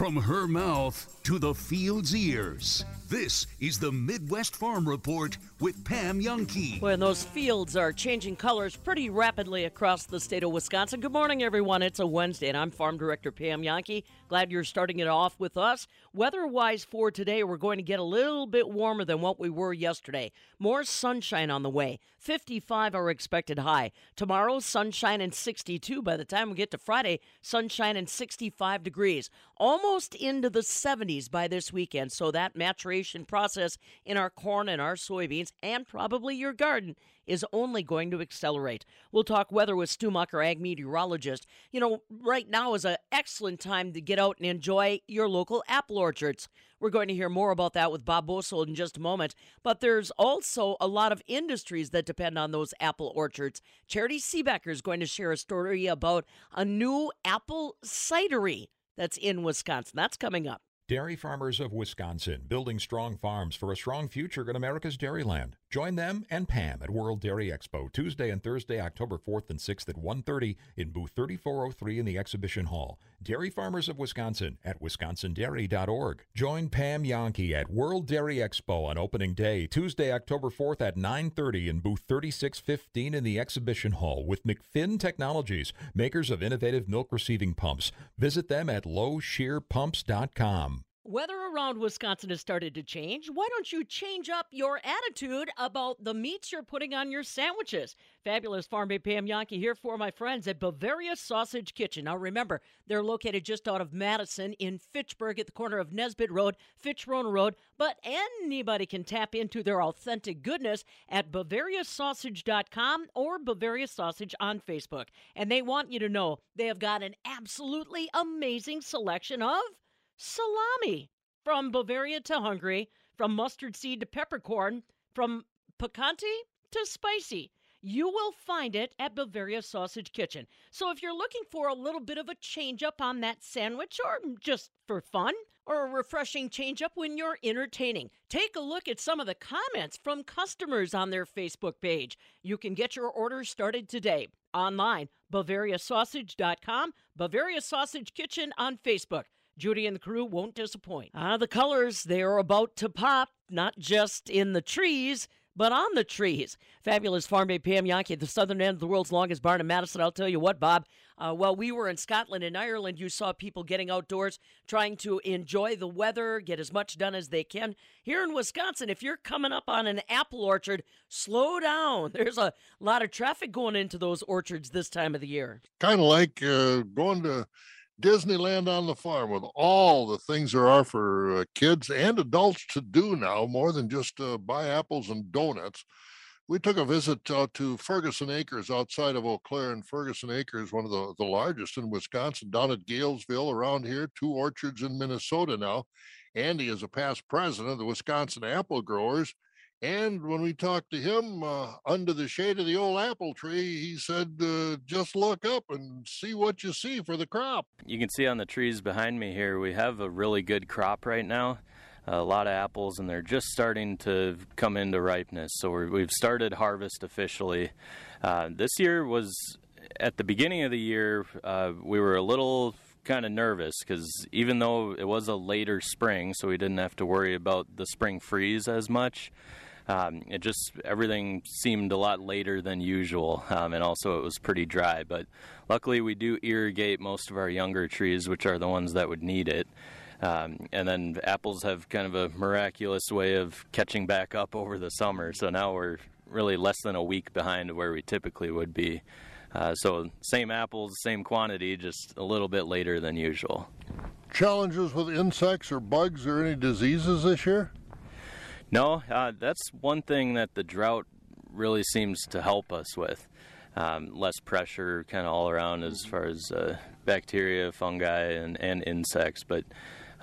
From her mouth to the field's ears. This is the Midwest Farm Report with Pam Jahnke. When those fields are changing colors pretty rapidly across the state of Wisconsin. Good morning, everyone. It's a Wednesday, and I'm Farm Director Pam Jahnke. Glad you're starting it off with us. Weather wise for today, we're going to get a little bit warmer than what we were yesterday. More sunshine on the way. 55 are expected high. Tomorrow, sunshine and 62. By the time we get to Friday, sunshine and 65 degrees. Almost into the 70s by this weekend. So that maturation process in our corn and our soybeans and probably your garden is only going to accelerate. We'll talk weather with Stu Mucker, ag meteorologist. You know, right now is an excellent time to get out and enjoy your local apple orchards. We're going to hear more about that with Bob Bosold in just a moment. But there's also a lot of industries that depend on those apple orchards. Charity Seebecker is going to share a story about a new apple cidery that's in Wisconsin. That's coming up. Dairy farmers of Wisconsin building strong farms for a strong future in America's dairyland. Join them and Pam at World Dairy Expo Tuesday and Thursday, October 4th and 6th at 1:30 in booth 3403 in the exhibition hall. Dairy farmers of Wisconsin at wisconsindairy.org. Join Pam Jahnke at World Dairy Expo on opening day Tuesday, October 4th at 9:30 in booth 3615 in the exhibition hall with McFinn Technologies, makers of innovative milk receiving pumps. Visit them at lowshearpumps.com. Weather around Wisconsin has started to change. Why don't you change up your attitude about the meats you're putting on your sandwiches? Fabulous Farm Bay Pam Jahnke here for my friends at Bavaria Sausage Kitchen. Now remember, they're located just out of Madison in Fitchburg at the corner of Nesbitt Road, Fitchrona Road, but anybody can tap into their authentic goodness at bavariasausage.com or Bavaria Sausage on Facebook. And they want you to know they have got an absolutely amazing selection of salami from Bavaria to Hungary, from mustard seed to peppercorn, from picante to spicy. You will find it at Bavaria Sausage Kitchen. So if you're looking for a little bit of a change up on that sandwich or just for fun, or a refreshing change up when you're entertaining. Take a look at some of the comments from customers on their Facebook page. You can get your order started today online, bavariasausage.com, Bavaria Sausage Kitchen on Facebook. Judy and the crew won't disappoint. Ah, the colors, they are about to pop, not just in the trees, but on the trees. Fabulous Farm Bay Pam Jahnke at the southern end of the world's longest barn in Madison. I'll tell you what, Bob, uh, while we were in Scotland and Ireland, you saw people getting outdoors, trying to enjoy the weather, get as much done as they can. Here in Wisconsin, if you're coming up on an apple orchard, slow down. There's a lot of traffic going into those orchards this time of the year. Kind of like uh, going to Disneyland on the farm with all the things there are for uh, kids and adults to do now, more than just uh, buy apples and donuts. We took a visit out to Ferguson Acres outside of Eau Claire, and Ferguson Acres, one of the, the largest in Wisconsin, down at Galesville, around here, two orchards in Minnesota now. Andy is a past president of the Wisconsin Apple Growers and when we talked to him uh, under the shade of the old apple tree, he said, uh, just look up and see what you see for the crop. You can see on the trees behind me here, we have a really good crop right now. A lot of apples, and they're just starting to come into ripeness. So we have started harvest officially. Uh, this year was, at the beginning of the year, uh, we were a little kind of nervous because even though it was a later spring, so we didn't have to worry about the spring freeze as much. Um, it just everything seemed a lot later than usual, um, and also it was pretty dry. But luckily, we do irrigate most of our younger trees, which are the ones that would need it. Um, and then apples have kind of a miraculous way of catching back up over the summer. So now we're really less than a week behind where we typically would be. Uh, so same apples, same quantity, just a little bit later than usual. Challenges with insects or bugs or any diseases this year? No, uh, that's one thing that the drought really seems to help us with. Um, less pressure kind of all around as far as uh, bacteria, fungi, and, and insects. But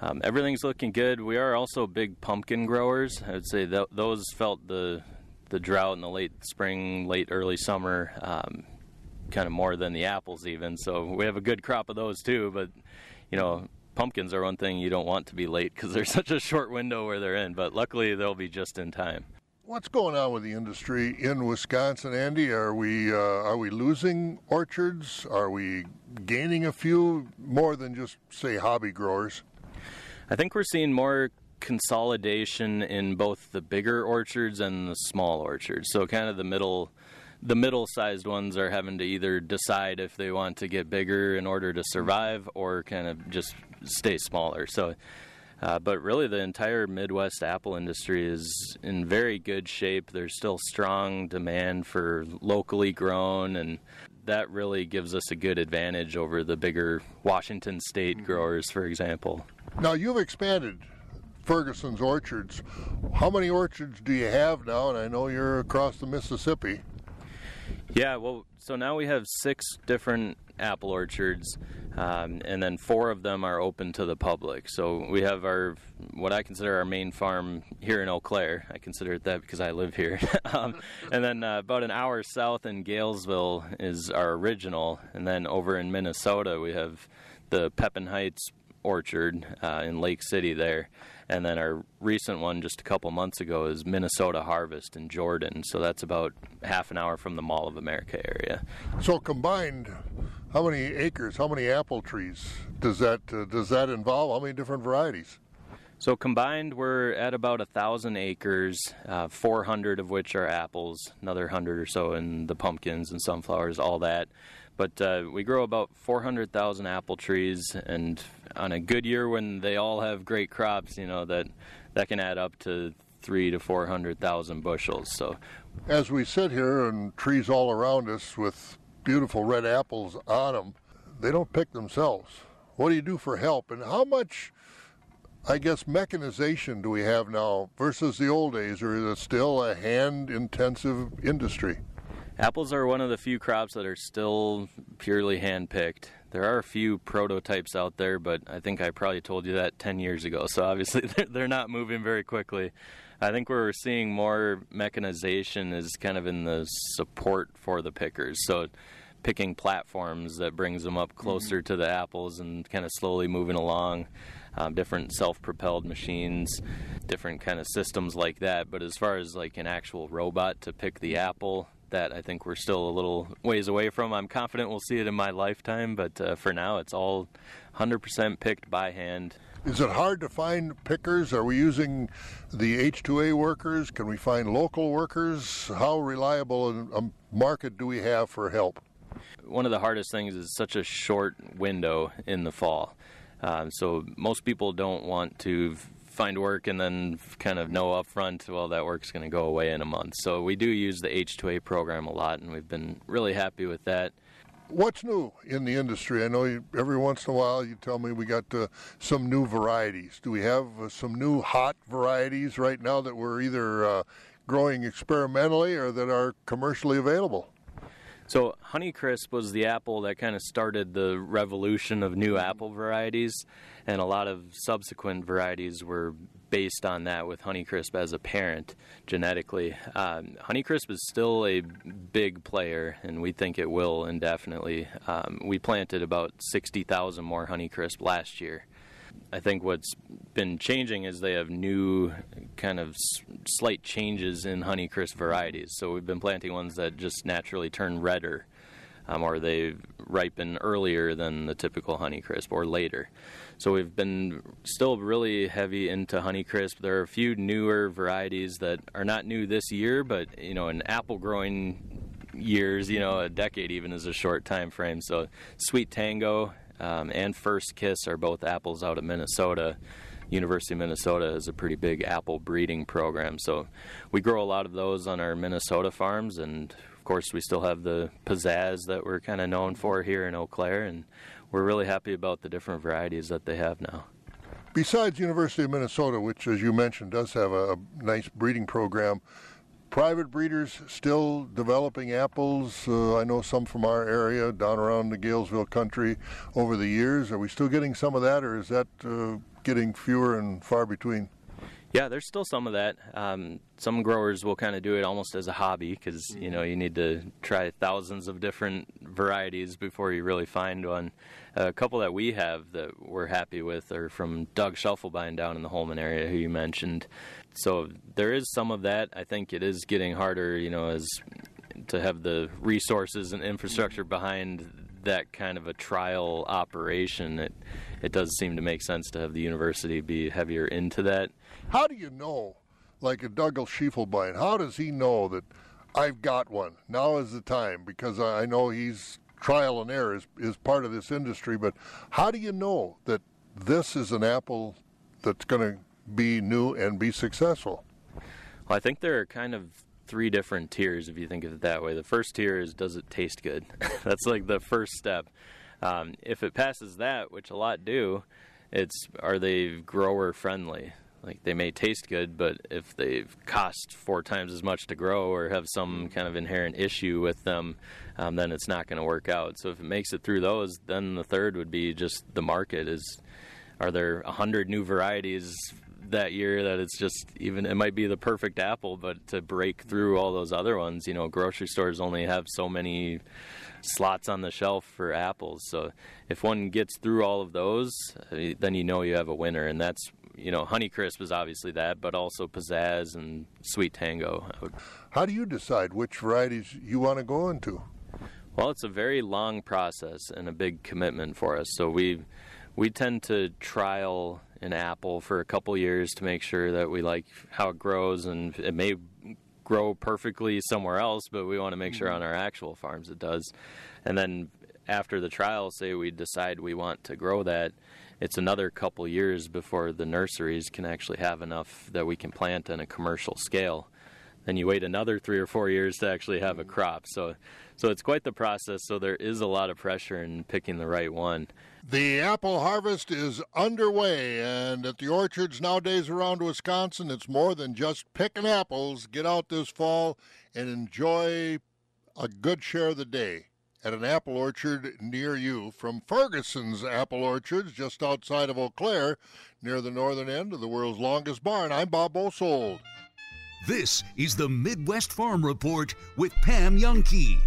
um, everything's looking good. We are also big pumpkin growers. I would say th- those felt the the drought in the late spring, late early summer um, kind of more than the apples even. So we have a good crop of those too. But you know, pumpkins are one thing you don't want to be late because there's such a short window where they're in. But luckily, they'll be just in time. What's going on with the industry in Wisconsin, Andy? Are we uh, are we losing orchards? Are we gaining a few more than just say hobby growers? I think we're seeing more consolidation in both the bigger orchards and the small orchards. So kind of the middle the middle-sized ones are having to either decide if they want to get bigger in order to survive or kind of just stay smaller. So uh, but really, the entire Midwest apple industry is in very good shape. There's still strong demand for locally grown, and that really gives us a good advantage over the bigger Washington state mm-hmm. growers, for example. Now, you've expanded Ferguson's orchards. How many orchards do you have now? And I know you're across the Mississippi. Yeah, well, so now we have six different apple orchards, um, and then four of them are open to the public. So we have our what I consider our main farm here in Eau Claire. I consider it that because I live here. um, and then uh, about an hour south in Galesville is our original, and then over in Minnesota we have the Pepin Heights orchard uh, in Lake City there. And then our recent one just a couple months ago is Minnesota Harvest in Jordan. So that's about half an hour from the Mall of America area. So combined, how many acres, how many apple trees does that uh, does that involve? How many different varieties? So combined, we're at about a thousand acres, uh, 400 of which are apples, another hundred or so in the pumpkins and sunflowers, all that. But uh, we grow about 400,000 apple trees, and on a good year when they all have great crops, you know that that can add up to three to 400,000 bushels. So, as we sit here and trees all around us with beautiful red apples on them, they don't pick themselves. What do you do for help, and how much? I guess mechanization do we have now versus the old days, or is it still a hand intensive industry? Apples are one of the few crops that are still purely hand picked. There are a few prototypes out there, but I think I probably told you that 10 years ago. So obviously they're not moving very quickly. I think where we're seeing more mechanization is kind of in the support for the pickers. So picking platforms that brings them up closer mm-hmm. to the apples and kind of slowly moving along. Um, different self-propelled machines, different kind of systems like that. But as far as like an actual robot to pick the apple, that I think we're still a little ways away from. I'm confident we'll see it in my lifetime, but uh, for now, it's all 100% picked by hand. Is it hard to find pickers? Are we using the H2A workers? Can we find local workers? How reliable a market do we have for help? One of the hardest things is such a short window in the fall. Um, so most people don't want to find work and then kind of know upfront, well, that work's going to go away in a month. So we do use the H2A program a lot, and we've been really happy with that. What's new in the industry? I know you, every once in a while you tell me we got uh, some new varieties. Do we have uh, some new hot varieties right now that we're either uh, growing experimentally or that are commercially available? So Honeycrisp was the apple that kind of started the revolution of new apple varieties, and a lot of subsequent varieties were based on that with Honeycrisp as a parent genetically. Um, Honeycrisp is still a big player, and we think it will indefinitely. Um, we planted about 60,000 more Honeycrisp last year. I think what's been changing is they have new kind of slight changes in Honeycrisp varieties. So we've been planting ones that just naturally turn redder, um, or they ripen earlier than the typical Honeycrisp, or later. So we've been still really heavy into Honeycrisp. There are a few newer varieties that are not new this year, but you know, in apple growing years, you know, a decade even is a short time frame. So SweeTango um, and First Kiss are both apples out of Minnesota. University of Minnesota has a pretty big apple breeding program, so we grow a lot of those on our Minnesota farms, and of course we still have the pizzazz that we're kind of known for here in Eau Claire, and we're really happy about the different varieties that they have now. Besides University of Minnesota, which, as you mentioned, does have a nice breeding program, private breeders still developing apples. Uh, I know some from our area down around the Galesville country over the years. Are we still getting some of that, or is that uh, getting fewer and far between? Yeah, there's still some of that. Um, some growers will kind of do it almost as a hobby because mm-hmm. you know you need to try thousands of different varieties before you really find one. A couple that we have that we're happy with are from Doug Schaufelbein down in the Holmen area, who you mentioned. So there is some of that. I think it is getting harder, you know, as to have the resources and infrastructure behind that kind of a trial operation. It it does seem to make sense to have the university be heavier into that. How do you know, like a Douglas Schiefelbein, how does he know that I've got one? Now is the time because I know he's trial and error is, is part of this industry, but how do you know that this is an apple that's going to be new and be successful? Well, I think there are kind of three different tiers if you think of it that way. The first tier is does it taste good? that's like the first step. Um, if it passes that, which a lot do, it's are they grower friendly? Like they may taste good, but if they've cost four times as much to grow or have some kind of inherent issue with them, um, then it's not going to work out. So if it makes it through those, then the third would be just the market is are there a hundred new varieties that year that it's just even it might be the perfect apple, but to break through all those other ones, you know, grocery stores only have so many slots on the shelf for apples. So if one gets through all of those, uh, then you know you have a winner, and that's you know Honeycrisp is obviously that, but also Pizzazz and SweeTango. How do you decide which varieties you want to go into? Well, it's a very long process and a big commitment for us. So we we tend to trial an apple for a couple years to make sure that we like how it grows and it may grow perfectly somewhere else, but we want to make sure mm-hmm. on our actual farms it does. And then after the trial, say we decide we want to grow that, it's another couple years before the nurseries can actually have enough that we can plant on a commercial scale. Then you wait another three or four years to actually have a mm-hmm. crop. So, so it's quite the process. So there is a lot of pressure in picking the right one. The apple harvest is underway, and at the orchards nowadays around Wisconsin, it's more than just picking apples. Get out this fall and enjoy a good share of the day at an apple orchard near you. From Ferguson's Apple Orchards, just outside of Eau Claire, near the northern end of the world's longest barn, I'm Bob Bosold. This is the Midwest Farm Report with Pam Jahnke.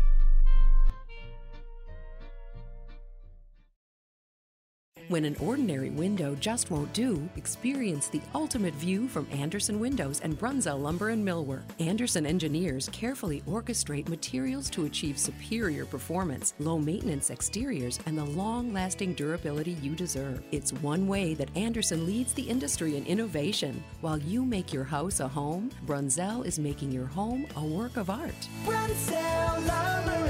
When an ordinary window just won't do, experience the ultimate view from Andersen Windows and Brunsell Lumber and Millwork. Andersen engineers carefully orchestrate materials to achieve superior performance, low maintenance exteriors, and the long lasting durability you deserve. It's one way that Andersen leads the industry in innovation. While you make your house a home, Brunsell is making your home a work of art. Lumber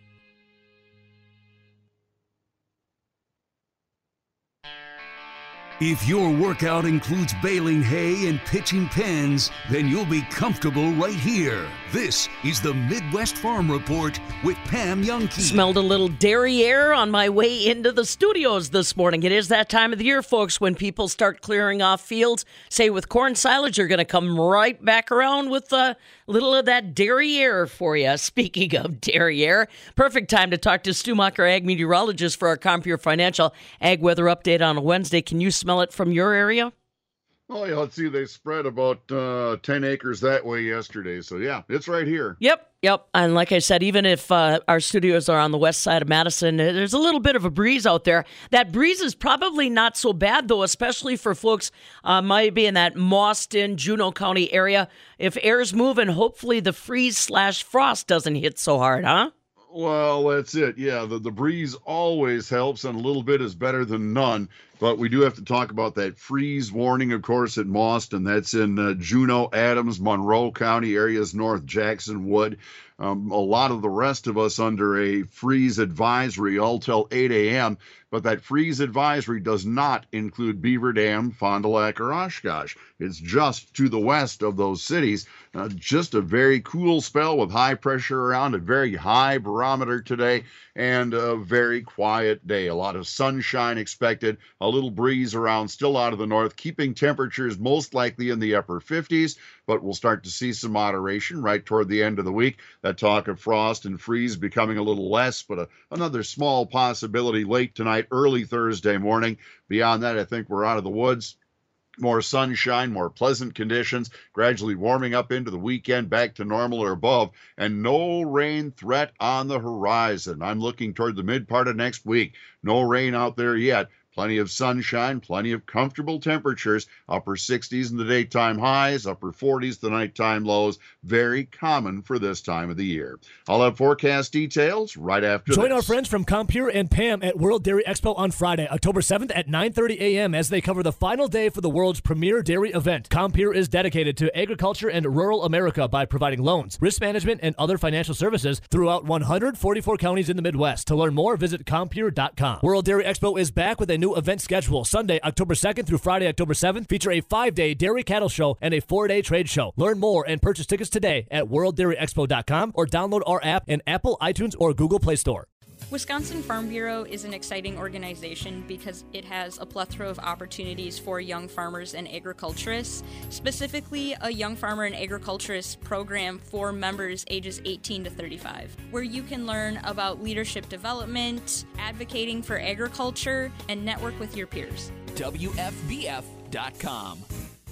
If your workout includes baling hay and pitching pens, then you'll be comfortable right here. This is the Midwest Farm Report with Pam Jahnke. Smelled a little derriere on my way into the studios this morning. It is that time of the year, folks, when people start clearing off fields. Say with corn silage, you're going to come right back around with a little of that derriere for you. Speaking of derriere, perfect time to talk to Stu Macher, ag meteorologist for our Compeer Financial Ag Weather Update on a Wednesday. Can you smell it from your area? Oh yeah, let's see. They spread about uh, ten acres that way yesterday, so yeah, it's right here. Yep, yep. And like I said, even if uh, our studios are on the west side of Madison, there's a little bit of a breeze out there. That breeze is probably not so bad though, especially for folks uh, might be in that Mauston, Juneau County area. If air's moving, hopefully the freeze slash frost doesn't hit so hard, huh? Well, that's it. Yeah, the, the breeze always helps, and a little bit is better than none. But we do have to talk about that freeze warning, of course, at Mauston. That's in uh, Juneau, Adams, Monroe County areas, North Jackson Wood. Um, a lot of the rest of us under a freeze advisory all till 8 a.m. But that freeze advisory does not include Beaver Dam, Fond du Lac, or Oshkosh. It's just to the west of those cities. Uh, just a very cool spell with high pressure around, a very high barometer today, and a very quiet day. A lot of sunshine expected, a little breeze around, still out of the north, keeping temperatures most likely in the upper 50s, but we'll start to see some moderation right toward the end of the week. That talk of frost and freeze becoming a little less, but a, another small possibility late tonight, early Thursday morning. Beyond that, I think we're out of the woods more sunshine, more pleasant conditions, gradually warming up into the weekend back to normal or above, and no rain threat on the horizon. I'm looking toward the mid part of next week. No rain out there yet. Plenty of sunshine, plenty of comfortable temperatures, upper 60s in the daytime highs, upper 40s the nighttime lows. Very common for this time of the year. I'll have forecast details right after Join this. our friends from Compeer and Pam at World Dairy Expo on Friday, October 7th at 9:30 a.m. as they cover the final day for the world's premier dairy event. Compeer is dedicated to agriculture and rural America by providing loans, risk management, and other financial services throughout 144 counties in the Midwest. To learn more, visit Compeer.com. World Dairy Expo is back with a new event schedule. Sunday, October 2nd through Friday, October 7th, feature a five-day dairy cattle show and a four-day trade show. Learn more and purchase tickets today at worlddairyexpo.com or download our app in Apple, iTunes, or Google Play Store. Wisconsin Farm Bureau is an exciting organization because it has a plethora of opportunities for young farmers and agriculturists, specifically a Young Farmer and Agriculturist program for members ages 18 to 35, where you can learn about leadership development, advocating for agriculture, and network with your peers. WFBF.com.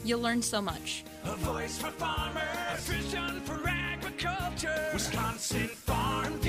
You'll learn so much. A voice for farmers, a vision for agriculture. Wisconsin Farm Bureau.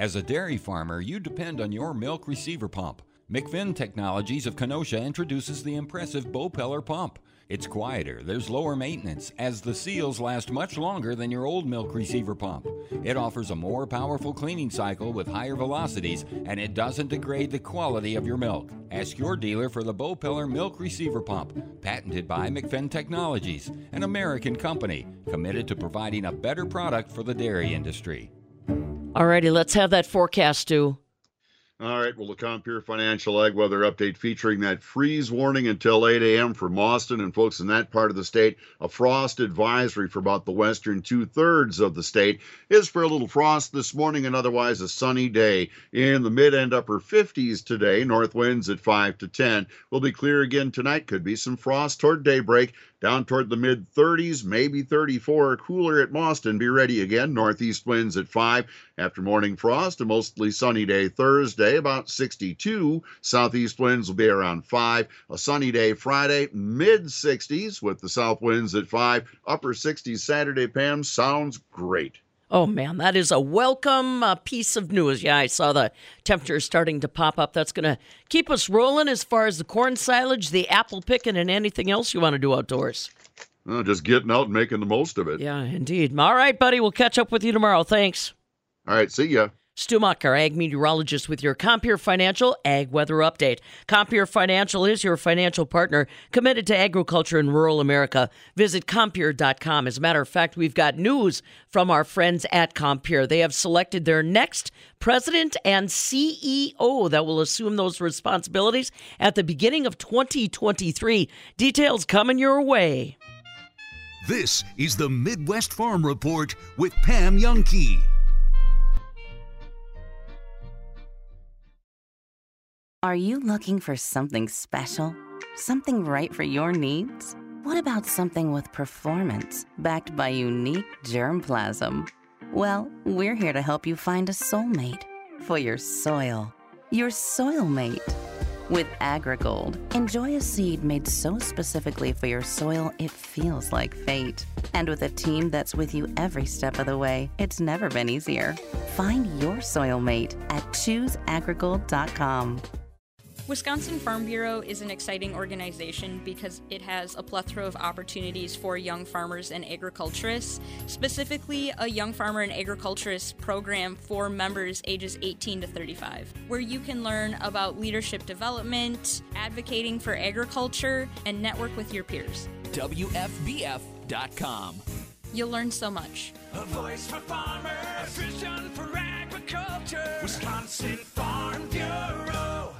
As a dairy farmer, you depend on your milk receiver pump. McFinn Technologies of Kenosha introduces the impressive Bopeller pump. It's quieter, there's lower maintenance, as the seals last much longer than your old milk receiver pump. It offers a more powerful cleaning cycle with higher velocities, and it doesn't degrade the quality of your milk. Ask your dealer for the Bopeller Milk Receiver Pump, patented by McFinn Technologies, an American company committed to providing a better product for the dairy industry. Alrighty, let's have that forecast, Stu. All right, well, the Compeer Financial Ag Weather Update featuring that freeze warning until 8 a.m. for Mauston and folks in that part of the state. A frost advisory for about the western two thirds of the state is for a little frost this morning and otherwise a sunny day. In the mid and upper 50s today, north winds at 5 to 10. Will be clear again tonight. Could be some frost toward daybreak down toward the mid 30s, maybe 34. Cooler at Mauston. Be ready again. Northeast winds at 5 after morning frost. A mostly sunny day Thursday, about 62. Southeast winds will be around 5. A sunny day Friday, mid 60s with the south winds at 5. Upper 60s Saturday, Pam. Sounds great. Oh man, that is a welcome uh, piece of news. Yeah, I saw the temperatures starting to pop up. That's going to keep us rolling as far as the corn silage, the apple picking, and anything else you want to do outdoors. Uh, just getting out and making the most of it. Yeah, indeed. All right, buddy. We'll catch up with you tomorrow. Thanks. All right, see ya. Stu our ag meteorologist, with your Compeer Financial Ag Weather Update. Compeer Financial is your financial partner committed to agriculture in rural America. Visit Compeer.com. As a matter of fact, we've got news from our friends at Compeer. They have selected their next president and CEO that will assume those responsibilities at the beginning of 2023. Details coming your way. This is the Midwest Farm Report with Pam Jahnke. Are you looking for something special? Something right for your needs? What about something with performance backed by unique germplasm? Well, we're here to help you find a soulmate for your soil. Your soil mate. With AgriGold, enjoy a seed made so specifically for your soil it feels like fate. And with a team that's with you every step of the way, it's never been easier. Find your soil mate at chooseagrigold.com. Wisconsin Farm Bureau is an exciting organization because it has a plethora of opportunities for young farmers and agriculturists, specifically a Young Farmer and Agriculturist program for members ages 18 to 35, where you can learn about leadership development, advocating for agriculture, and network with your peers. WFBF.com. You'll learn so much. A voice for farmers, a vision for agriculture. Wisconsin Farm Bureau.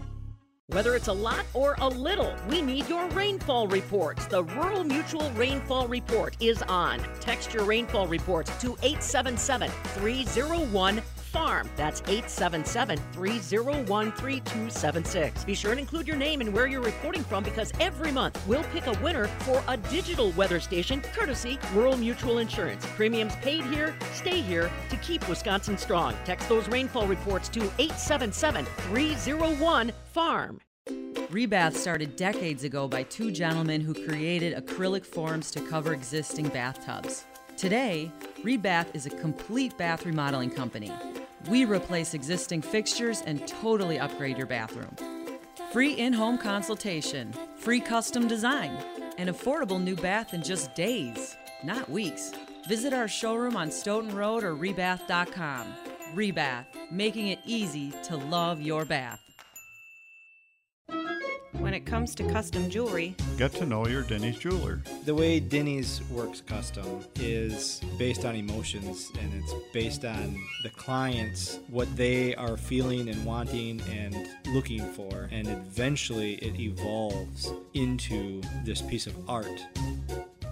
Whether it's a lot or a little, we need your rainfall reports. The Rural Mutual Rainfall Report is on. Text your rainfall reports to 877 301 FARM. That's 877 301 3276. Be sure and include your name and where you're reporting from because every month we'll pick a winner for a digital weather station courtesy Rural Mutual Insurance. Premiums paid here, stay here to keep Wisconsin strong. Text those rainfall reports to 877 301 FARM. Rebath started decades ago by two gentlemen who created acrylic forms to cover existing bathtubs. Today, Rebath is a complete bath remodeling company. We replace existing fixtures and totally upgrade your bathroom. Free in home consultation, free custom design, an affordable new bath in just days, not weeks. Visit our showroom on Stoughton Road or rebath.com. Rebath, making it easy to love your bath. When it comes to custom jewelry, Get to know your Denny's jeweler. The way Denny's works custom is based on emotions and it's based on the clients, what they are feeling and wanting and looking for. And eventually it evolves into this piece of art.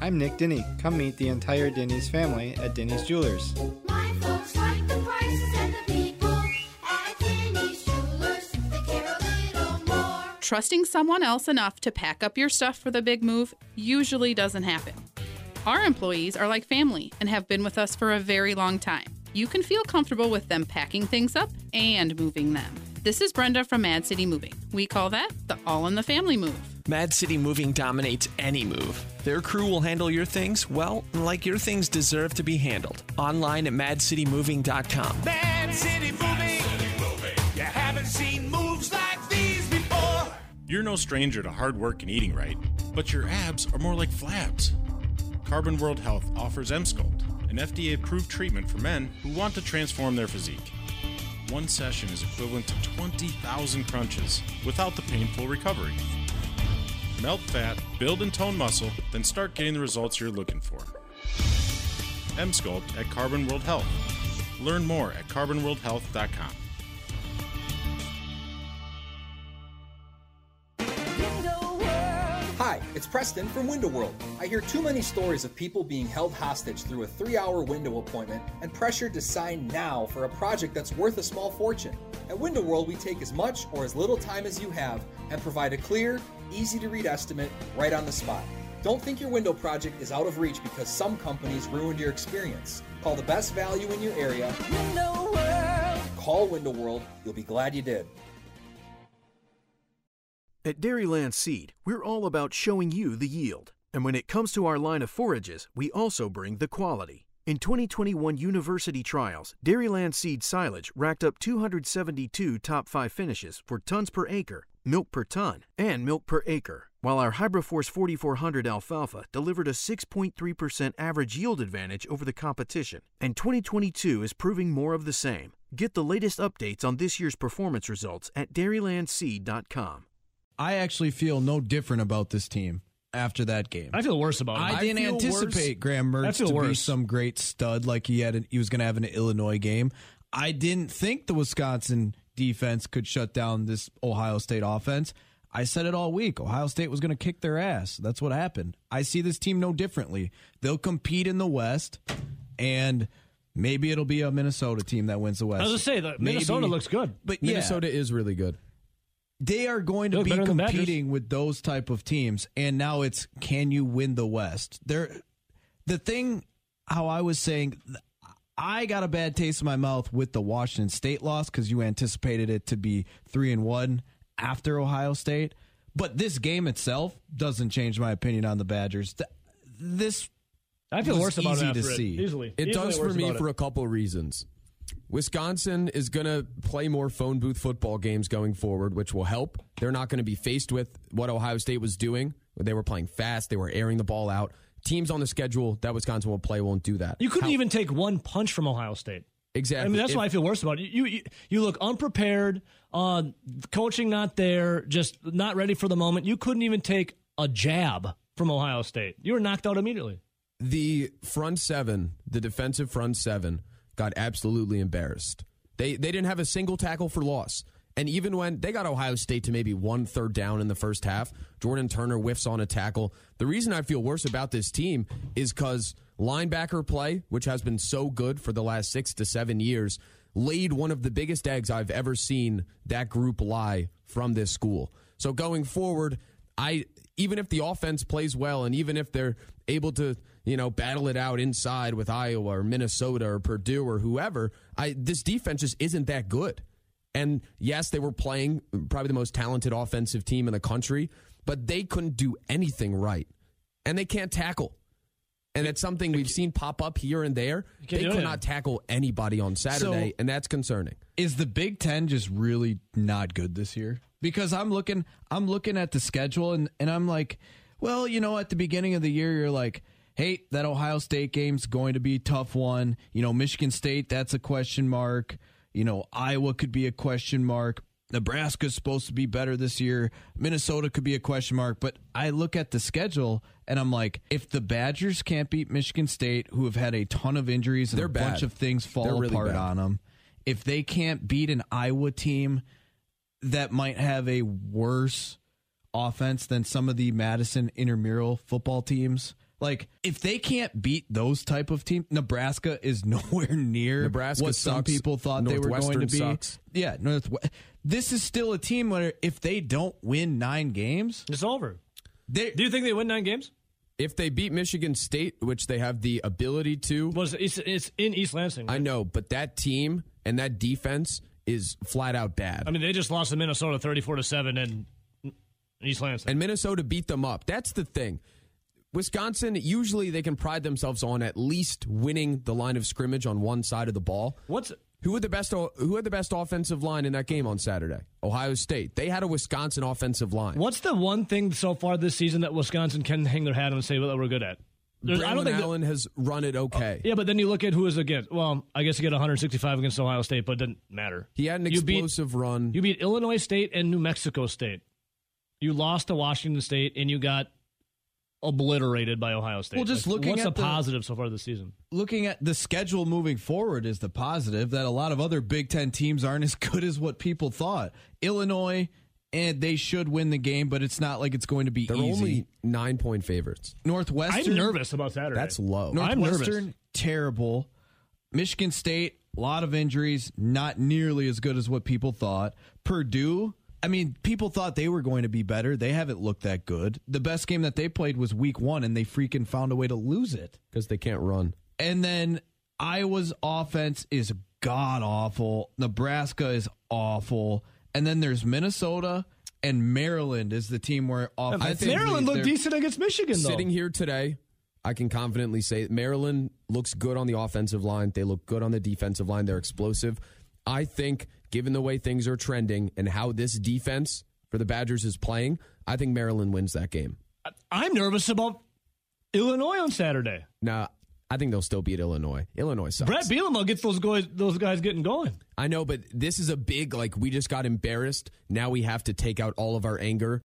I'm Nick Denny. Come meet the entire Denny's family at Denny's Jewelers. Trusting someone else enough to pack up your stuff for the big move usually doesn't happen. Our employees are like family and have been with us for a very long time. You can feel comfortable with them packing things up and moving them. This is Brenda from Mad City Moving. We call that the all in the family move. Mad City Moving dominates any move. Their crew will handle your things, well, like your things deserve to be handled. Online at madcitymoving.com. Mad City Moving. You're no stranger to hard work and eating right, but your abs are more like flabs. Carbon World Health offers Emsculpt, an FDA approved treatment for men who want to transform their physique. One session is equivalent to 20,000 crunches without the painful recovery. Melt fat, build and tone muscle, then start getting the results you're looking for. Emsculpt at Carbon World Health. Learn more at carbonworldhealth.com. Hi, It's Preston from Window World. I hear too many stories of people being held hostage through a three hour window appointment and pressured to sign now for a project that's worth a small fortune. At Window World, we take as much or as little time as you have and provide a clear, easy to read estimate right on the spot. Don't think your window project is out of reach because some companies ruined your experience. Call the best value in your area. Window World. Call Window World. You'll be glad you did. At Dairyland Seed, we're all about showing you the yield. And when it comes to our line of forages, we also bring the quality. In 2021 university trials, Dairyland Seed silage racked up 272 top 5 finishes for tons per acre, milk per ton, and milk per acre, while our HybriForce 4400 alfalfa delivered a 6.3% average yield advantage over the competition. And 2022 is proving more of the same. Get the latest updates on this year's performance results at dairylandseed.com. I actually feel no different about this team after that game. I feel worse about it. I didn't feel anticipate worse. Graham Mertz feel to be some great stud like he had. He was going to have an Illinois game. I didn't think the Wisconsin defense could shut down this Ohio State offense. I said it all week. Ohio State was going to kick their ass. That's what happened. I see this team no differently. They'll compete in the West, and maybe it'll be a Minnesota team that wins the West. I was gonna say that Maybe- Minnesota looks good. but yeah, Minnesota is really good. They are going to be better than the Badgers. competing with those type of teams and now it's can you win the west there the thing how i was saying i got a bad taste in my mouth with the washington state loss because you anticipated it to be three and one after ohio state but this game itself doesn't change my opinion on the badgers this I feel worse about it easy to after it. see Easily. It Easily does for me for it. a couple of reasons. Wisconsin is going to play more phone booth football games going forward, which will help. They're not going to be faced with what Ohio State was doing. They were playing fast, they were airing the ball out. Teams on the schedule that Wisconsin will play won't do that. You couldn't How- even take one punch from Ohio State. Exactly. I mean, that's If- why I feel worse about it. You you, you look unprepared. Uh, coaching not there, just not ready for the moment. You couldn't even take a jab from Ohio State. You were knocked out immediately. the front seven, the defensive front seven, got absolutely embarrassed. They they didn't have a single tackle for loss. And even when they got Ohio State to maybe one third down in the first half, Jordan Turner whiffs on a tackle. The reason I feel worse about this team is because linebacker play, which has been so good for the last six to seven years, laid one of the biggest eggs I've ever seen that group lie from this school. So going forward, I even if the offense plays well and even if they're able to, you know, battle it out inside with Iowa or Minnesota or Purdue or whoever, I this defense just isn't that good. And yes, they were playing probably the most talented offensive team in the country, but they couldn't do anything right. And they can't tackle. And it's something we've seen pop up here and there. They do could not tackle anybody on Saturday, So- and that's concerning. Is the Big Ten just really not good this year? Because I'm looking, I'm looking at the schedule, and and I'm like, well, you know, at the beginning of the year, you're like, hey, that Ohio State game's going to be a tough one. You know, Michigan State, that's a question mark. You know, Iowa could be a question mark. Nebraska's supposed to be better this year. Minnesota could be a question mark. But I look at the schedule and I'm like, if the Badgers can't beat Michigan State, who have had a ton of injuries and They're a bunch of things fall really apart bad. on them, if they can't beat an Iowa team that might have a worse offense than some of the Madison intramural football teams. Like if they can't beat those type of teams, Nebraska is nowhere near Nebraska what some sucks. people thought they were going to be. sucks. Yeah, Northwest. This is still a team where if they don't win nine games, it's over. Do you think they win nine games? If they beat Michigan State, which they have the ability to, was it's, it's in East Lansing. I know, but that team and that defense is flat out bad. I mean, they just lost to Minnesota thirty-four to seven in East Lansing. and Minnesota beat them up. That's the thing. Wisconsin usually they can pride themselves on at least winning the line of scrimmage on one side of the ball. What's who had the best who had the best offensive line in that game on Saturday? Ohio State. They had a Wisconsin offensive line. What's the one thing so far this season that Wisconsin can hang their hat on and say well, that we're good at? There's- Braylon I don't think that- Allen has run it oh, okay. Yeah, but then you look at who is against. Well, I guess you get 165 against Ohio State, but it didn't matter. He had an You beat- explosive run. You beat Illinois State and New Mexico State. You lost to Washington State, and you got obliterated by Ohio State. Well, just Like, looking what's at the the- positive so far this season? looking at the schedule moving forward is the positive that a lot of other Big Ten teams aren't as good as what people thought. Illinois and they should win the game, but it's not like it's going to be They're easy. only nine point favorites. Northwestern. I'm nervous about Saturday. That's low. I'm nervous. Northwestern, terrible. Michigan State, a lot of injuries, not nearly as good as what people thought. Purdue, I mean, people thought they were going to be better. They haven't looked that good. The best game that they played was week one, and they freaking found a way to lose it. Because they can't run. And then Iowa's offense is god awful. Nebraska is awful. And then there's Minnesota and Maryland is the team where offensively Maryland looked decent against Michigan, though. Sitting here today, I can confidently say Maryland looks good on the offensive line. They look good on the defensive line. They're explosive. I think, given the way things are trending and how this defense for the Badgers is playing, I think Maryland wins that game. I'm nervous about Illinois on Saturday. Now, I think they'll still beat Illinois. Illinois sucks. Bret Bielema gets those guys, those guys getting going. I know, but this is a big, like, we just got embarrassed. Now we have to take out all of our anger.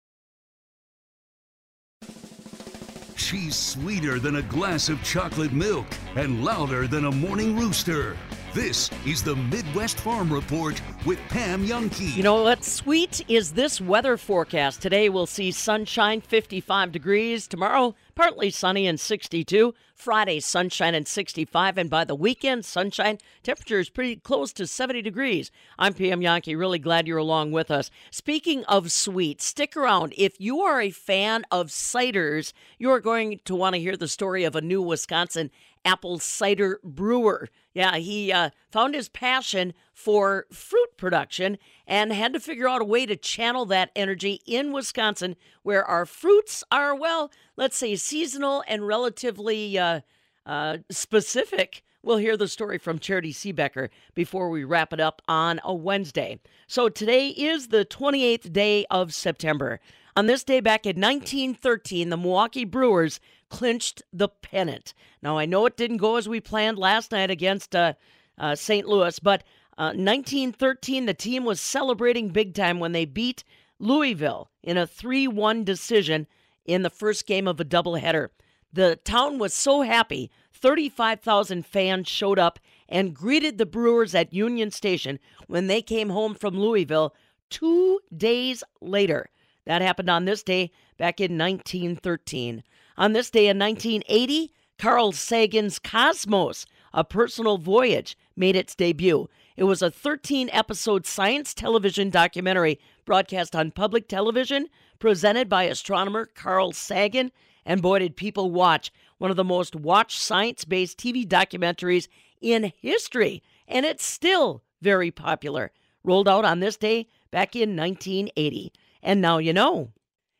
She's sweeter than a glass of chocolate milk and louder than a morning rooster. This is the Midwest Farm Report with Pam Jahnke. You know what? Sweet is this weather forecast. Today we'll see sunshine, 55 degrees. Tomorrow, partly sunny and 62. Friday, sunshine and 65. And by the weekend, sunshine. Temperature is pretty close to 70 degrees. I'm Pam Jahnke. Really glad you're along with us. Speaking of sweet, stick around. If you are a fan of ciders, you are going to want to hear the story of a new Wisconsin apple cider brewer. Yeah, he uh, found his passion for fruit production and had to figure out a way to channel that energy in Wisconsin, where our fruits are, well, let's say seasonal and relatively uh, uh, specific. We'll hear the story from Charity Seebecker before we wrap it up on a Wednesday. So today is the 28th day of September. On this day back in 1913, the Milwaukee Brewers clinched the pennant. Now, I know it didn't go as we planned last night against uh, uh, St. Louis, but uh, 1913, the team was celebrating big time when they beat Louisville in a 3 1 decision in the first game of a doubleheader. The town was so happy, 35,000 fans showed up and greeted the Brewers at Union Station when they came home from Louisville two days later. That happened on this day back in 1913. On this day in 1980, Carl Sagan's Cosmos, a personal voyage, made its debut. It was a 13 episode science television documentary broadcast on public television, presented by astronomer Carl Sagan. And boy, did people watch one of the most watched science based TV documentaries in history. And it's still very popular. Rolled out on this day back in 1980. And now you know.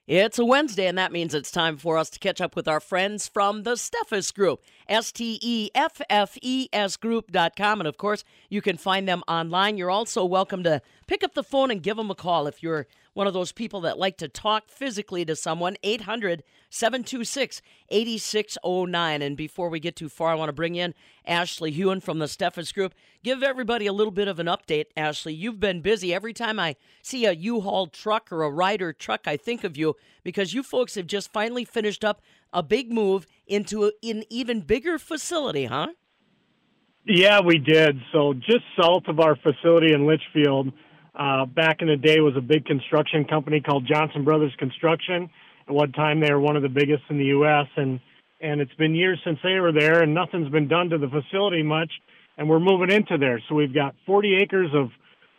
It's a Wednesday, and that means it's time for us to catch up with our friends from the Steffes Group, S T E F F E S Group.com. And of course, you can find them online. You're also welcome to pick up the phone and give them a call if you're one of those people that like to talk physically to someone. 800 726 8609. And before we get too far, I want to bring in Ashley Hewen from the Steffes Group. Give everybody a little bit of an update, Ashley. You've been busy. Every time I see a U Haul truck or a Ryder truck, I think of you because you folks have just finally finished up a big move into an even bigger facility, huh? Yeah, we did. So just south of our facility in Litchfield, uh, back in the day was a big construction company called Johnson Brothers Construction. At one time, they were one of the biggest in the U.S. and and it's been years since they were there, and nothing's been done to the facility much. And we're moving into there, so we've got 40 acres of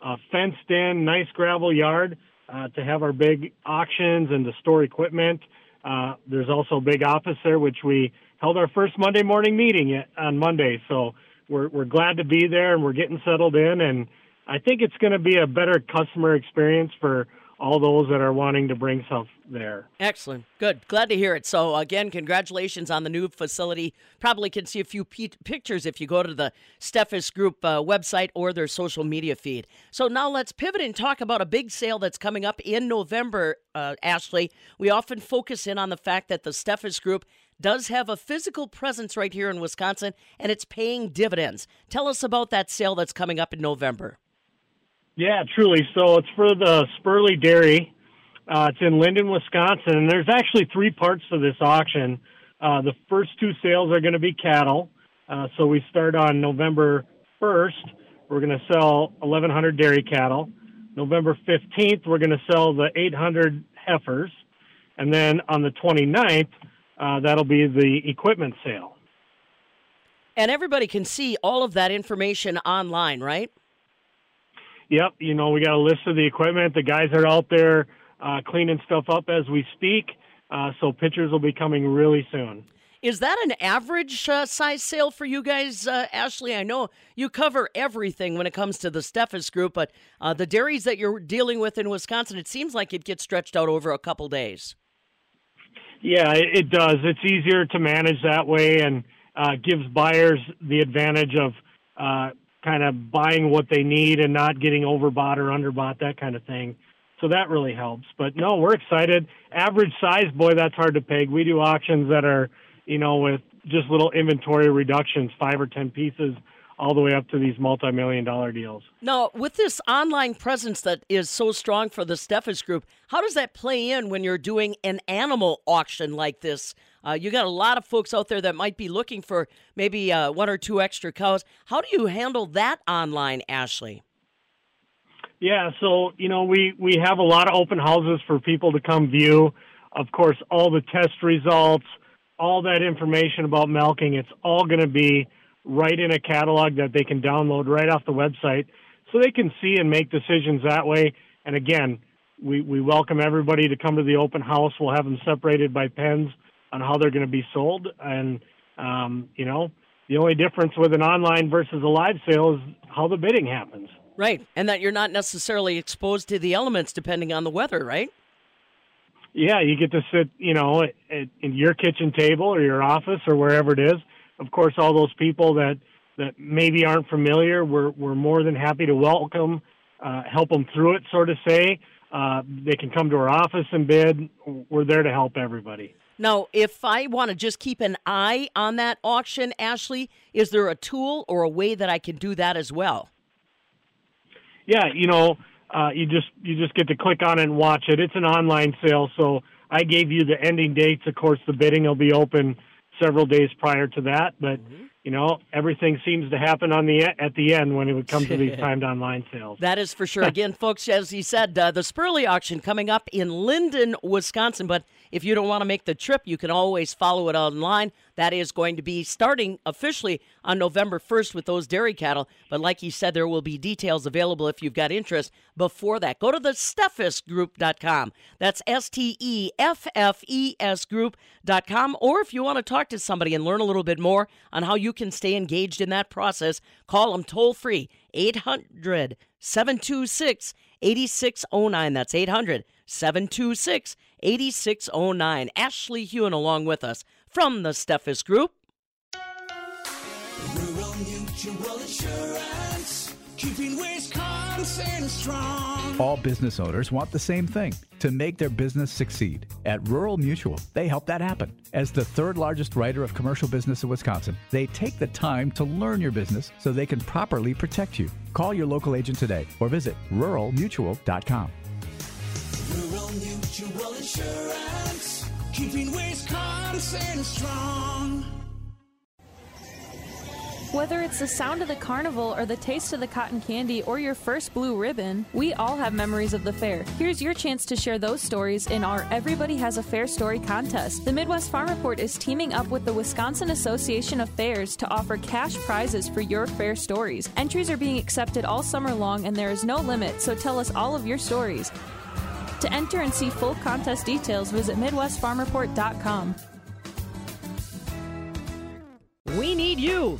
uh, fenced-in, nice gravel yard uh, to have our big auctions and to store equipment. Uh, there's also a big office there, which we held our first Monday morning meeting on Monday. So we're we're glad to be there, and we're getting settled in. And I think it's going to be a better customer experience for all those that are wanting to bring stuff there. Excellent. Good. Glad to hear it. So, again, congratulations on the new facility. Probably can see a few p- pictures if you go to the Steffes Group uh, website or their social media feed. So, now let's pivot and talk about a big sale that's coming up in November, uh, Ashley. We often focus in on the fact that the Steffes Group does have a physical presence right here in Wisconsin and it's paying dividends. Tell us about that sale that's coming up in November. Yeah, truly. So it's for the Spurley Dairy. Uh, it's in Linden, Wisconsin, and there's actually three parts to this auction. Uh, the first two sales are going to be cattle. Uh, so we start on November 1st. We're going to sell 1,100 dairy cattle. November 15th, we're going to sell the 800 heifers. And then on the 29th, uh, that'll be the equipment sale. And everybody can see all of that information online, right? Yep, you know, we got a list of the equipment. The guys are out there uh, cleaning stuff up as we speak. Uh, so pictures will be coming really soon. Is that an average uh, size sale for you guys, uh, Ashley? I know you cover everything when it comes to the Steffes group, but uh, the dairies that you're dealing with in Wisconsin, it seems like it gets stretched out over a couple days. Yeah, it, it does. It's easier to manage that way and uh, gives buyers the advantage of uh, kind of buying what they need and not getting overbought or underbought, that kind of thing. So that really helps. But no, we're excited. Average size, boy, that's hard to peg. We do auctions that are, you know, with just little inventory reductions, five or ten pieces, all the way up to these multi-million dollar deals. Now, with this online presence that is so strong for the Steffes Group, how does that play in when you're doing an animal auction like this? Uh, you got a lot of folks out there that might be looking for maybe uh, one or two extra cows. How do you handle that online, Ashley? Yeah, so you know we we have a lot of open houses for people to come view. Of course, all the test results, all that information about milking, it's all going to be right in a catalog that they can download right off the website, so they can see and make decisions that way. And again, we we welcome everybody to come to the open house. We'll have them separated by pens on how they're going to be sold, and um, you know the only difference with an online versus a live sale is how the bidding happens. Right, and that you're not necessarily exposed to the elements depending on the weather, right? Yeah, you get to sit, you know, at, at, in your kitchen table or your office or wherever it is. Of course, all those people that that maybe aren't familiar, we're we're more than happy to welcome, uh, help them through it, sort of say. Uh, they can come to our office and bid. We're there to help everybody. Now, if I want to just keep an eye on that auction, Ashley, is there a tool or a way that I can do that as well? yeah, you know, uh, you just you just get to click on it and watch it. It's an online sale, so I gave you the ending dates. Of course, the bidding will be open several days prior to that, but you know everything seems to happen on the at the end when it would come to these timed online sales. That is for sure. Again, folks, as he said, uh, the Spurley auction coming up in Linden, Wisconsin. But if you don't want to make the trip, you can always follow it online. That is going to be starting officially on November 1st with those dairy cattle. But like he said, there will be details available if you've got interest before that. Go to the steffesgroup.com. That's S T E F F E S group.com. Or if you want to talk to somebody and learn a little bit more on how you can stay engaged in that process, call them toll free 800 726 8609. That's 800 726 8609. Ashley Hewen along with us from the Steffes Group. Rural Mutual Insurance, keeping Wisconsin strong. All business owners want the same thing to make their business succeed. At Rural Mutual, they help that happen. As the third largest writer of commercial business in Wisconsin, they take the time to learn your business so they can properly protect you. Call your local agent today or visit ruralmutual.com. Mutual Insurance, keeping Wisconsin strong. Whether it's the sound of the carnival or the taste of the cotton candy or your first blue ribbon, we all have memories of the fair. Here's your chance to share those stories in our Everybody Has a Fair Story contest. The Midwest Farm Report is teaming up with the Wisconsin Association of Fairs to offer cash prizes for your fair stories. Entries are being accepted all summer long and there is no limit, so tell us all of your stories. To enter and see full contest details, visit MidwestFarmReport.com. We need you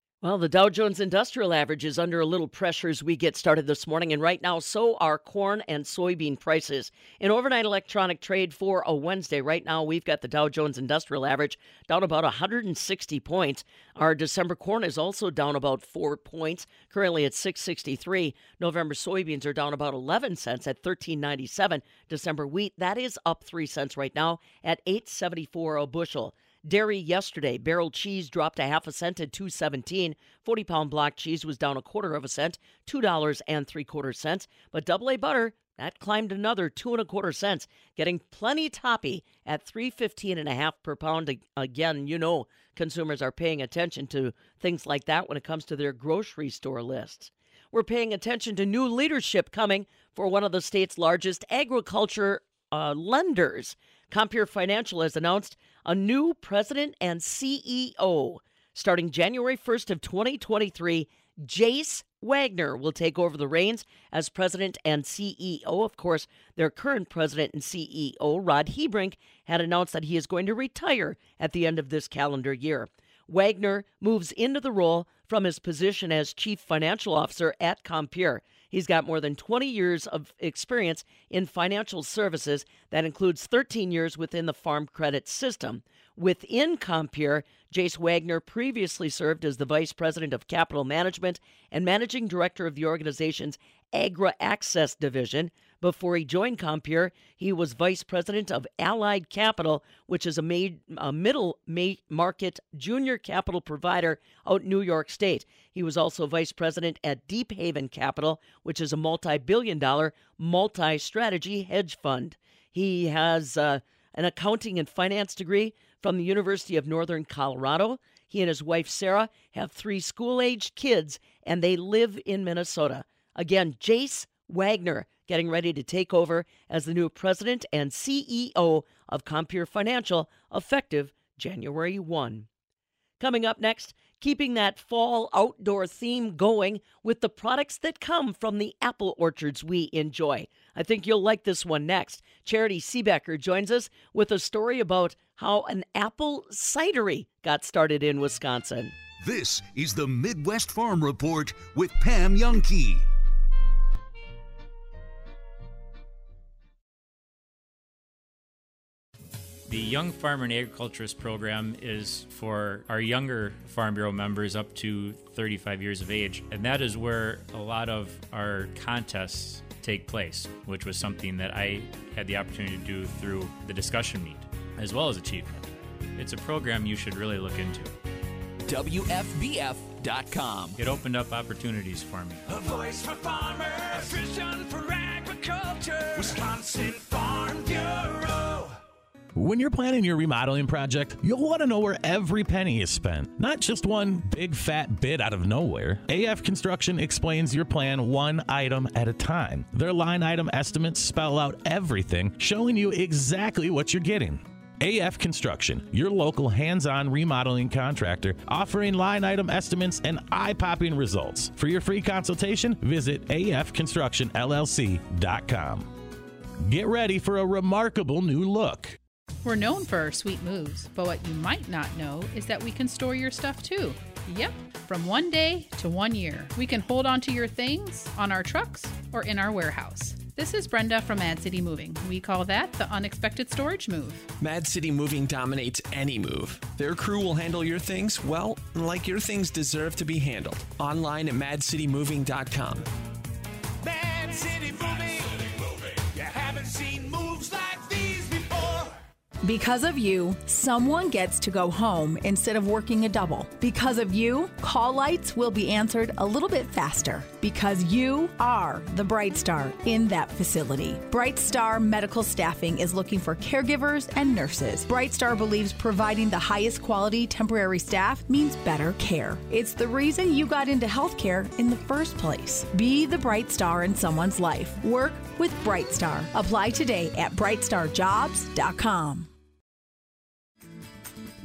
Well, the Dow Jones Industrial Average is under a little pressure as we get started this morning, and right now, so are corn and soybean prices. In overnight electronic trade for a Wednesday, right now, we've got the Dow Jones Industrial Average down about 160 points. Our December corn is also down about four points, currently at 663. November soybeans are down about 11 cents at 13.97. December wheat that is up three cents right now at 874 a bushel. Dairy yesterday, barrel cheese dropped a half a cent at 217. 40 pound block cheese was down a quarter of a cent, $2 and three quarter cents. But double A butter, that climbed another two and a quarter cents, getting plenty toppy at 315 and a half per pound. Again, you know consumers are paying attention to things like that when it comes to their grocery store lists. We're paying attention to new leadership coming for one of the state's largest agriculture uh, lenders. Compeer Financial has announced a new president and CEO. Starting January 1st of 2023, Jace Wagner will take over the reins as president and CEO. Of course, their current president and CEO, Rod Hebrink, had announced that he is going to retire at the end of this calendar year. Wagner moves into the role from his position as chief financial officer at Compeer. He's got more than 20 years of experience in financial services. That includes 13 years within the farm credit system. Within Compeer, Jace Wagner previously served as the vice president of capital management and managing director of the organization's Agri Access division. Before he joined Compeer, he was vice president of Allied Capital, which is a, made, a middle market junior capital provider out New York State. He was also vice president at Deep Haven Capital, which is a multi billion dollar multi strategy hedge fund. He has uh, an accounting and finance degree from the University of Northern Colorado. He and his wife, Sarah, have three school aged kids, and they live in Minnesota. Again, Jace Wagner getting ready to take over as the new president and CEO of Compeer Financial effective January 1. Coming up next, keeping that fall outdoor theme going with the products that come from the apple orchards we enjoy. I think you'll like this one next. Charity Seebecker joins us with a story about how an apple cidery got started in Wisconsin. This is the Midwest Farm Report with Pam Jahnke. The Young Farmer and Agriculturist program is for our younger Farm Bureau members up to 35 years of age, and that is where a lot of our contests take place, which was something that I had the opportunity to do through the discussion meet as well as Achievement. It's a program you should really look into. WFBF.com. It opened up opportunities for me. A voice for farmers, a vision for agriculture. Wisconsin Farm Bureau. When you're planning your remodeling project, you'll want to know where every penny is spent, not just one big fat bid out of nowhere. AF Construction explains your plan one item at a time. Their line item estimates spell out everything, showing you exactly what you're getting. AF Construction, your local hands on remodeling contractor, offering line item estimates and eye popping results. For your free consultation, visit afconstructionllc.com. Get ready for a remarkable new look. We're known for our sweet moves, but what you might not know is that we can store your stuff too. Yep, from one day to one year. We can hold on to your things on our trucks or in our warehouse. This is Brenda from Mad City Moving. We call that the unexpected storage move. Mad City Moving dominates any move. Their crew will handle your things, well, like your things deserve to be handled. Online at madcitymoving.com. Mad City Moving. Because of you, someone gets to go home instead of working a double. Because of you, call lights will be answered a little bit faster. Because you are the Bright Star in that facility. Bright Star Medical Staffing is looking for caregivers and nurses. Bright Star believes providing the highest quality temporary staff means better care. It's the reason you got into healthcare in the first place. Be the bright star in someone's life. Work with Bright Star. Apply today at brightstarjobs.com.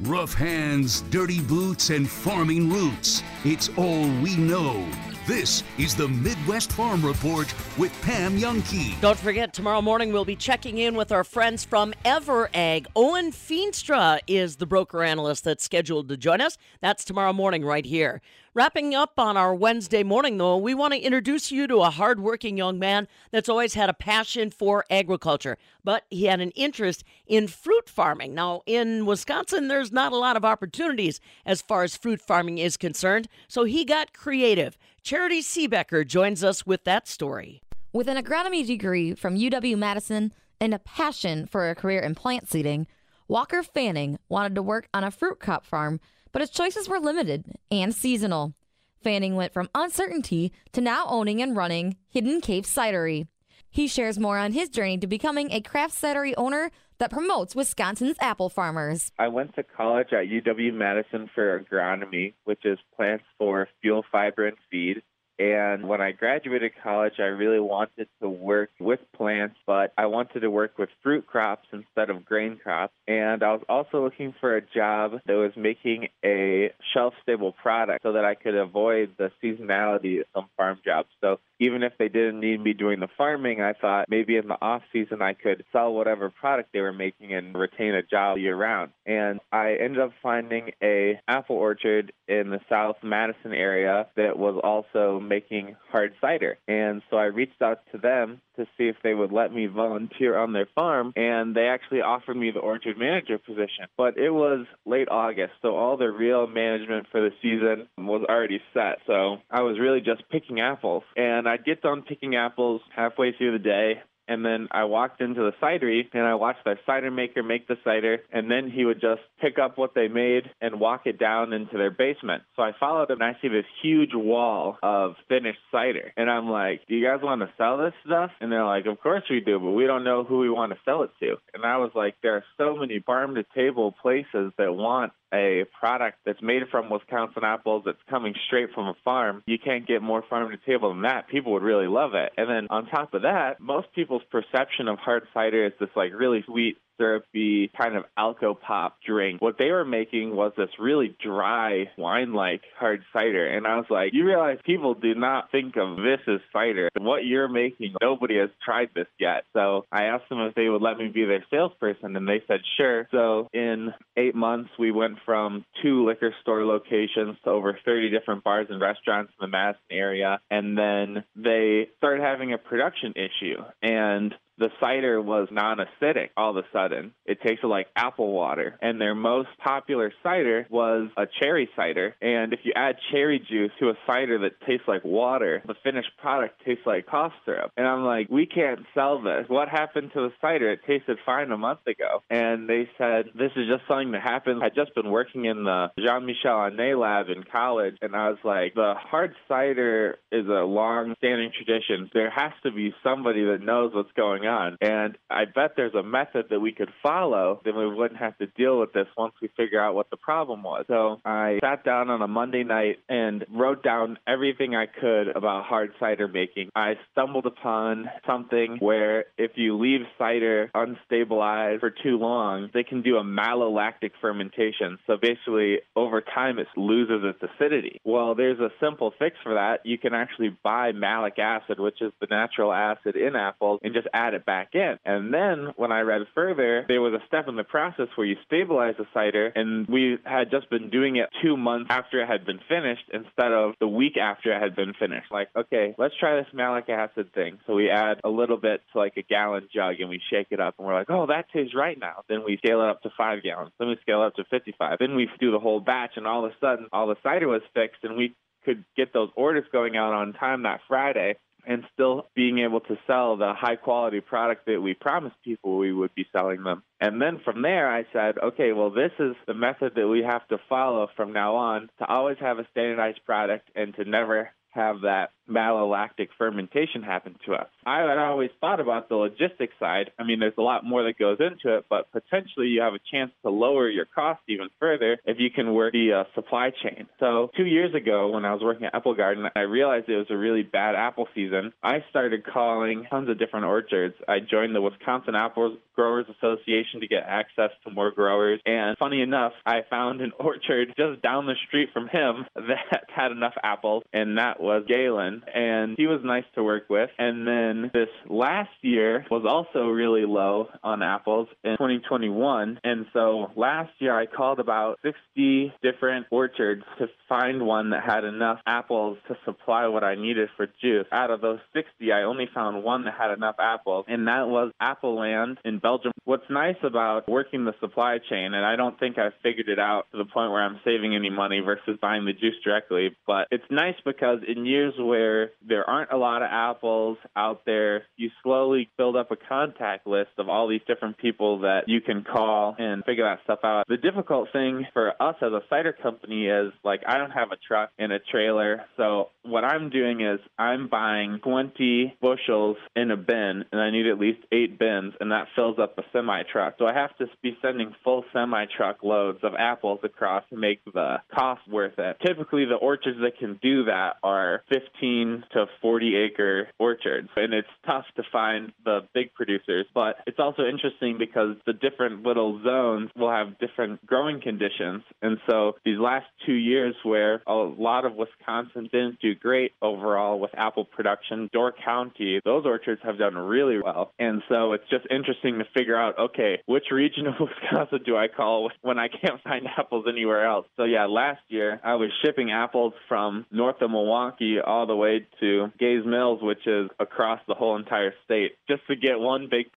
Rough hands, dirty boots, and farming roots. It's all we know. This is the Midwest Farm Report with Pam Jahnke. Don't forget, tomorrow morning we'll be checking in with our friends from EverAg. Owen Feenstra is the broker analyst that's scheduled to join us. That's tomorrow morning right here. Wrapping up on our Wednesday morning, though, we want to introduce you to a hardworking young man that's always had a passion for agriculture, but he had an interest in fruit farming. Now, in Wisconsin, there's not a lot of opportunities as far as fruit farming is concerned, so he got creative. Charity Seebecker joins us with that story. With an agronomy degree from UW Madison and a passion for a career in plant seeding, Walker Fanning wanted to work on a fruit crop farm but his choices were limited and seasonal. Fanning went from uncertainty to now owning and running Hidden Cave Cidery. He shares more on his journey to becoming a craft cidery owner that promotes Wisconsin's apple farmers. I went to college at UW Madison for agronomy, which is plants for fuel, fiber, and feed. And when I graduated college, I really wanted to work with plants, but I wanted to work with fruit crops instead of grain crops. And I was also looking for a job that was making a shelf stable product so that I could avoid the seasonality of some farm jobs. So even if they didn't need me doing the farming, I thought maybe in the off season I could sell whatever product they were making and retain a job year round. And I ended up finding a apple orchard in the South Madison area that was also making hard cider. And so I reached out to them to see if they would let me volunteer on their farm and they actually offered me the orchard manager position. But it was late August, so all the real management for the season was already set. So I was really just picking apples. And I'd get done picking apples halfway through the day and then I walked into the cidery and I watched their cider maker make the cider, and then he would just pick up what they made and walk it down into their basement. So I followed him and I see this huge wall of finished cider. And I'm like, Do you guys want to sell this stuff? And they're like, Of course we do, but we don't know who we want to sell it to. And I was like, There are so many farm to table places that want a product that's made from Wisconsin apples that's coming straight from a farm, you can't get more farm to table than that. People would really love it. And then on top of that, most people's perception of hard cider is this like really sweet syrupy kind of alco pop drink. What they were making was this really dry wine like hard cider. And I was like, you realize people do not think of this as cider. What you're making, nobody has tried this yet. So I asked them if they would let me be their salesperson and they said sure. So in eight months we went from two liquor store locations to over 30 different bars and restaurants in the Madison area. And then they started having a production issue and the cider was non-acidic all of a sudden. It tasted like apple water. And their most popular cider was a cherry cider. And if you add cherry juice to a cider that tastes like water, the finished product tastes like cough syrup. And I'm like, we can't sell this. What happened to the cider? It tasted fine a month ago. And they said, this is just something that happened. I'd just been working in the Jean-Michel Ané lab in college. And I was like, the hard cider is a long-standing tradition. There has to be somebody that knows what's going. And I bet there's a method that we could follow, then we wouldn't have to deal with this once we figure out what the problem was. So I sat down on a Monday night and wrote down everything I could about hard cider making. I stumbled upon something where if you leave cider unstabilized for too long, they can do a malolactic fermentation. So basically, over time, it loses its acidity. Well, there's a simple fix for that. You can actually buy malic acid, which is the natural acid in apples, and just add it back in. And then when I read further, there was a step in the process where you stabilize the cider, and we had just been doing it two months after it had been finished instead of the week after it had been finished. Like, okay, let's try this malic acid thing. So we add a little bit to like a gallon jug and we shake it up, and we're like, oh, that tastes right now. Then we scale it up to five gallons. Then we scale it up to 55. Then we do the whole batch, and all of a sudden, all the cider was fixed, and we could get those orders going out on time that Friday and still being able to sell the high quality product that we promised people we would be selling them. And then from there, I said, okay, well, this is the method that we have to follow from now on to always have a standardized product and to never have that malolactic fermentation happen to us. I had always thought about the logistics side. I mean, there's a lot more that goes into it, but potentially you have a chance to lower your cost even further if you can work the uh, supply chain. So two years ago, when I was working at Apple Garden, I realized it was a really bad apple season. I started calling tons of different orchards. I joined the Wisconsin Apple Growers Association to get access to more growers. And funny enough, I found an orchard just down the street from him that had enough apples, and that was Galen. And he was nice to work with. And then this last year was also really low on apples in 2021. And so last year I called about 60 different orchards to find one that had enough apples to supply what I needed for juice. Out of those 60, I only found one that had enough apples, and that was Apple Land in Belgium. What's nice about working the supply chain, and I don't think I've figured it out to the point where I'm saving any money versus buying the juice directly, but it's nice because in years where there aren't a lot of apples out there, you slowly build up a contact list of all these different people that you can call and figure that stuff out. The difficult thing for us as a cider company is like I don't have a truck and a trailer, so what I'm doing is I'm buying 20 bushels in a bin, and I need at least eight bins, and that fills up a semi truck. So I have to be sending full semi truck loads of apples across to make the cost worth it. Typically, the orchards that can do that are 15 to 40 acre orchards, and it's tough to find the big producers. But it's also interesting because the different little zones will have different growing conditions, and so these last two years where a lot of Wisconsin didn't do great overall with apple production, Door County, those orchards have done really well. And so it's just interesting to figure out, okay, which region of Wisconsin do I call when I can't find apples anywhere else? So yeah, last year I was shipping apples from north of Milwaukee all the way to Gays Mills, which is across the whole entire state, just to get one big